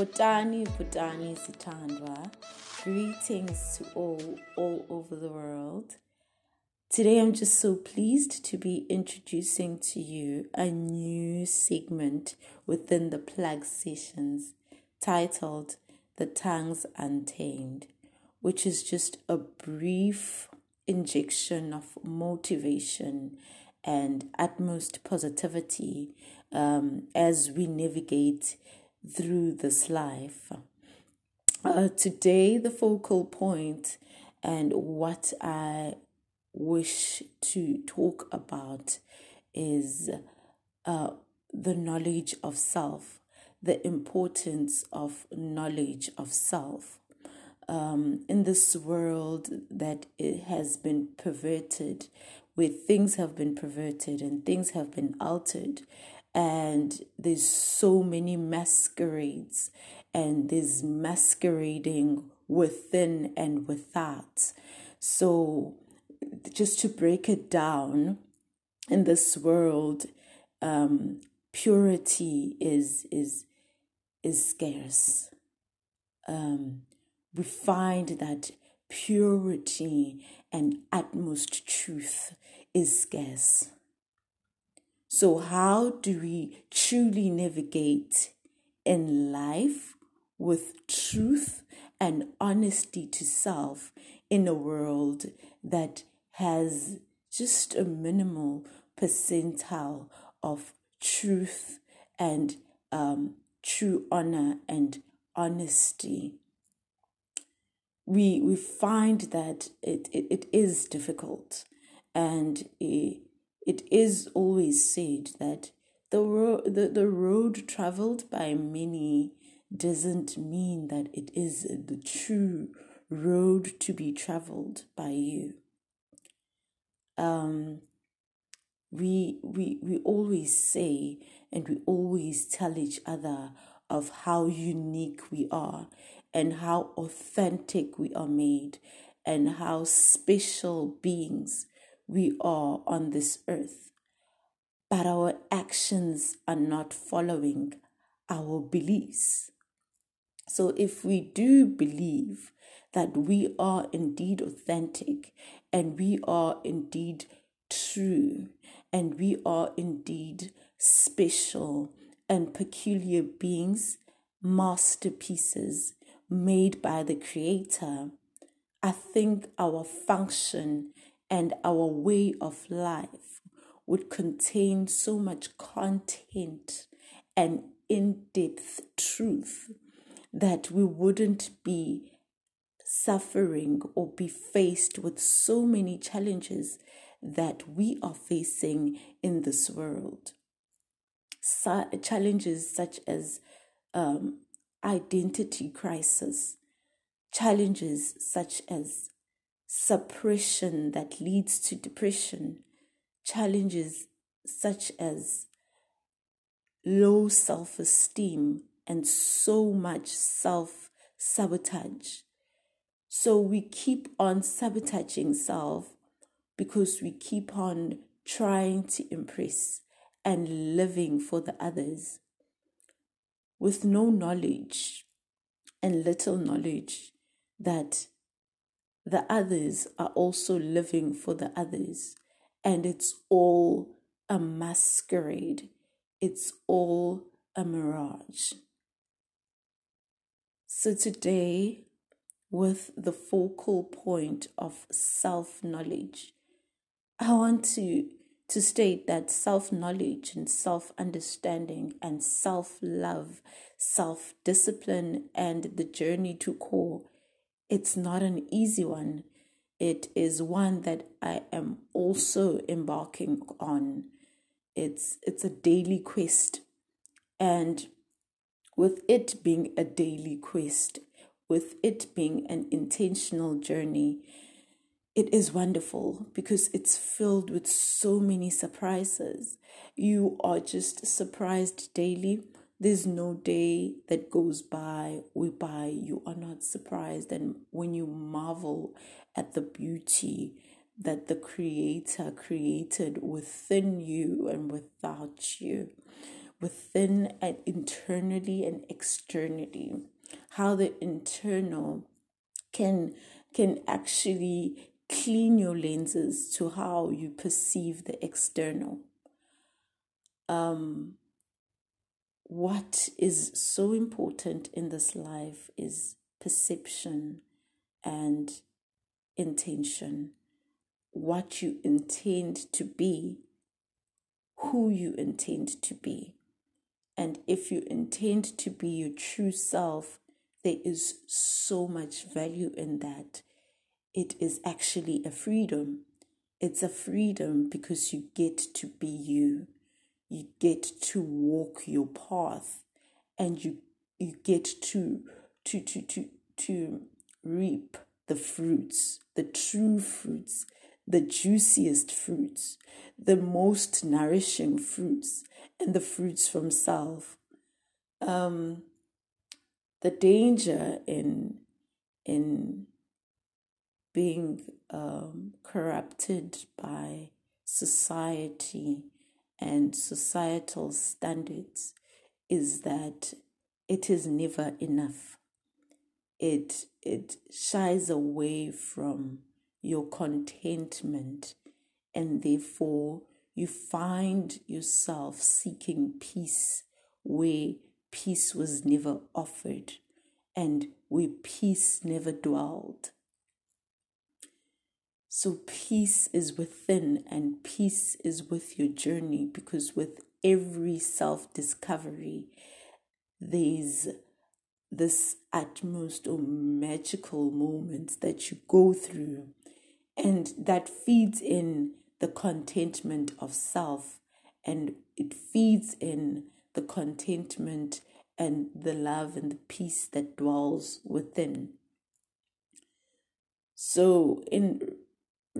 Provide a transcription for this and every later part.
Putani Putani Sitandwa. Greetings to all all over the world. Today I'm just so pleased to be introducing to you a new segment within the plug sessions titled The Tongues Untamed, which is just a brief injection of motivation and utmost positivity um, as we navigate through this life. Uh, today, the focal point and what I wish to talk about is uh, the knowledge of self, the importance of knowledge of self. Um, in this world that it has been perverted, where things have been perverted and things have been altered, and there's so many masquerades and there's masquerading within and without. So just to break it down in this world um, purity is is is scarce. Um, we find that purity and utmost truth is scarce so, how do we truly navigate in life with truth and honesty to self in a world that has just a minimal percentile of truth and um, true honor and honesty? We, we find that it, it, it is difficult and it, it is always said that the, ro- the, the road traveled by many doesn't mean that it is the true road to be traveled by you. Um, we, we, we always say and we always tell each other of how unique we are and how authentic we are made and how special beings we are on this earth, but our actions are not following our beliefs. So, if we do believe that we are indeed authentic and we are indeed true and we are indeed special and peculiar beings, masterpieces made by the Creator, I think our function and our way of life would contain so much content and in depth truth that we wouldn't be suffering or be faced with so many challenges that we are facing in this world. Challenges such as um, identity crisis, challenges such as suppression that leads to depression, challenges such as low self esteem, and so much self sabotage. So we keep on sabotaging self because we keep on trying to impress and living for the others with no knowledge and little knowledge that the others are also living for the others. And it's all a masquerade, it's all a mirage. So today, with the focal point of self knowledge, I want to, to state that self knowledge and self understanding and self love, self discipline, and the journey to core it's not an easy one. It is one that I am also embarking on. It's it's a daily quest. And with it being a daily quest, with it being an intentional journey, it is wonderful because it's filled with so many surprises. You are just surprised daily there's no day that goes by whereby you are not surprised. And when you marvel at the beauty that the Creator created within you and without you, within and internally and externally. How the internal can can actually clean your lenses to how you perceive the external. Um, what is so important in this life is perception and intention. What you intend to be, who you intend to be. And if you intend to be your true self, there is so much value in that. It is actually a freedom. It's a freedom because you get to be you. You get to walk your path and you you get to to to to to reap the fruits, the true fruits, the juiciest fruits, the most nourishing fruits, and the fruits from self. Um, the danger in in being um, corrupted by society and societal standards is that it is never enough. It it shies away from your contentment and therefore you find yourself seeking peace where peace was never offered and where peace never dwelled. So, peace is within and peace is with your journey because with every self discovery, there's this utmost or magical moments that you go through, and that feeds in the contentment of self and it feeds in the contentment and the love and the peace that dwells within. So, in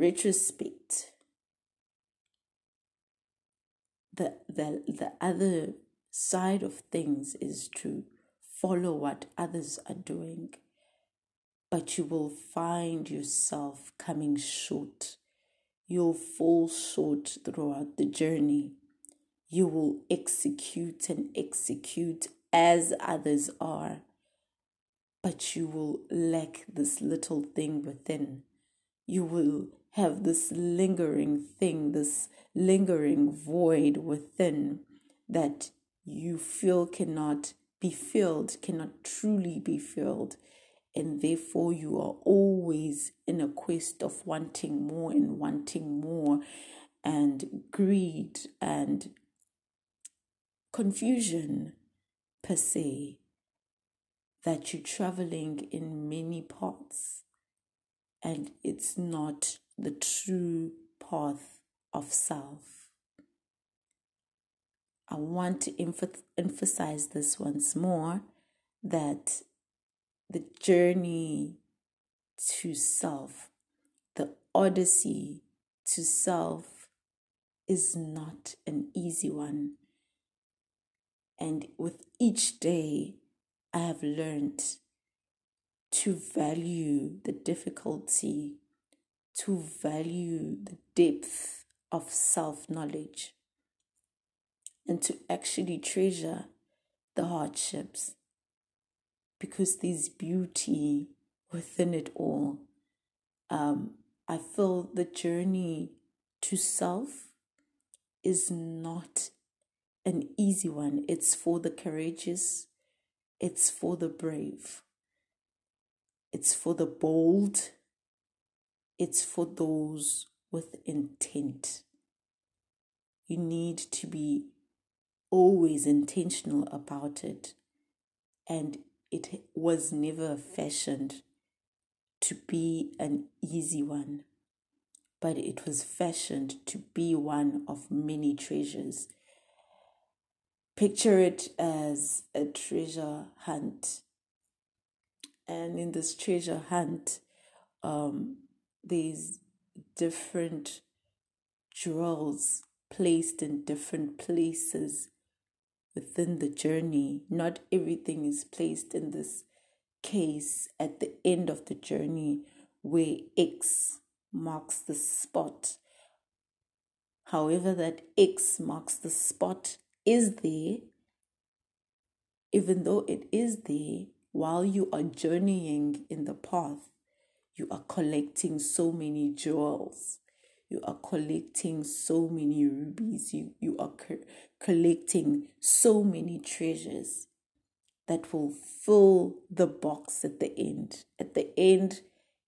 retrospect, the, the, the other side of things is to follow what others are doing, but you will find yourself coming short you'll fall short throughout the journey. You will execute and execute as others are, but you will lack this little thing within. You will have this lingering thing, this lingering void within that you feel cannot be filled, cannot truly be filled. And therefore you are always in a quest of wanting more and wanting more and greed and confusion per se that you're traveling in many paths and it's not the true path of self. I want to emph- emphasize this once more that the journey to self, the odyssey to self is not an easy one. And with each day, I have learned to value the difficulty, to value the depth of self knowledge, and to actually treasure the hardships because there's beauty within it all. Um, I feel the journey to self is not an easy one. It's for the courageous, it's for the brave, it's for the bold, it's for those with intent. You need to be always intentional about it and it was never fashioned to be an easy one, but it was fashioned to be one of many treasures. Picture it as a treasure hunt. And in this treasure hunt, um, different jewels placed in different places within the journey. Not everything is placed in this case at the end of the journey where X marks the spot. However, that X marks the spot is there, even though it is there, while you are journeying in the path, you are collecting so many jewels. You are collecting so many rubies. You, you are co- collecting so many treasures that will fill the box at the end. At the end,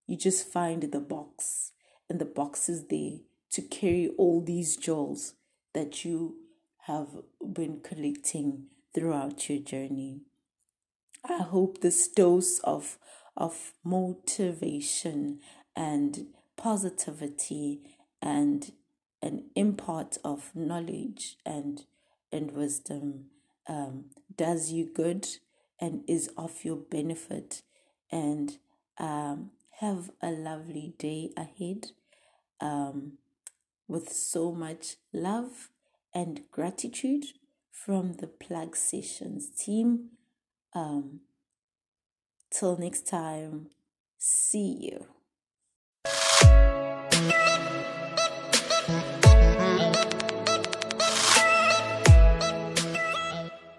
you just find the box, and the box is there to carry all these jewels that you have been collecting throughout your journey. I hope this dose of of motivation and positivity and an impart of knowledge and and wisdom um, does you good and is of your benefit. And um, have a lovely day ahead um, with so much love and gratitude from the plug sessions team um, till next time see you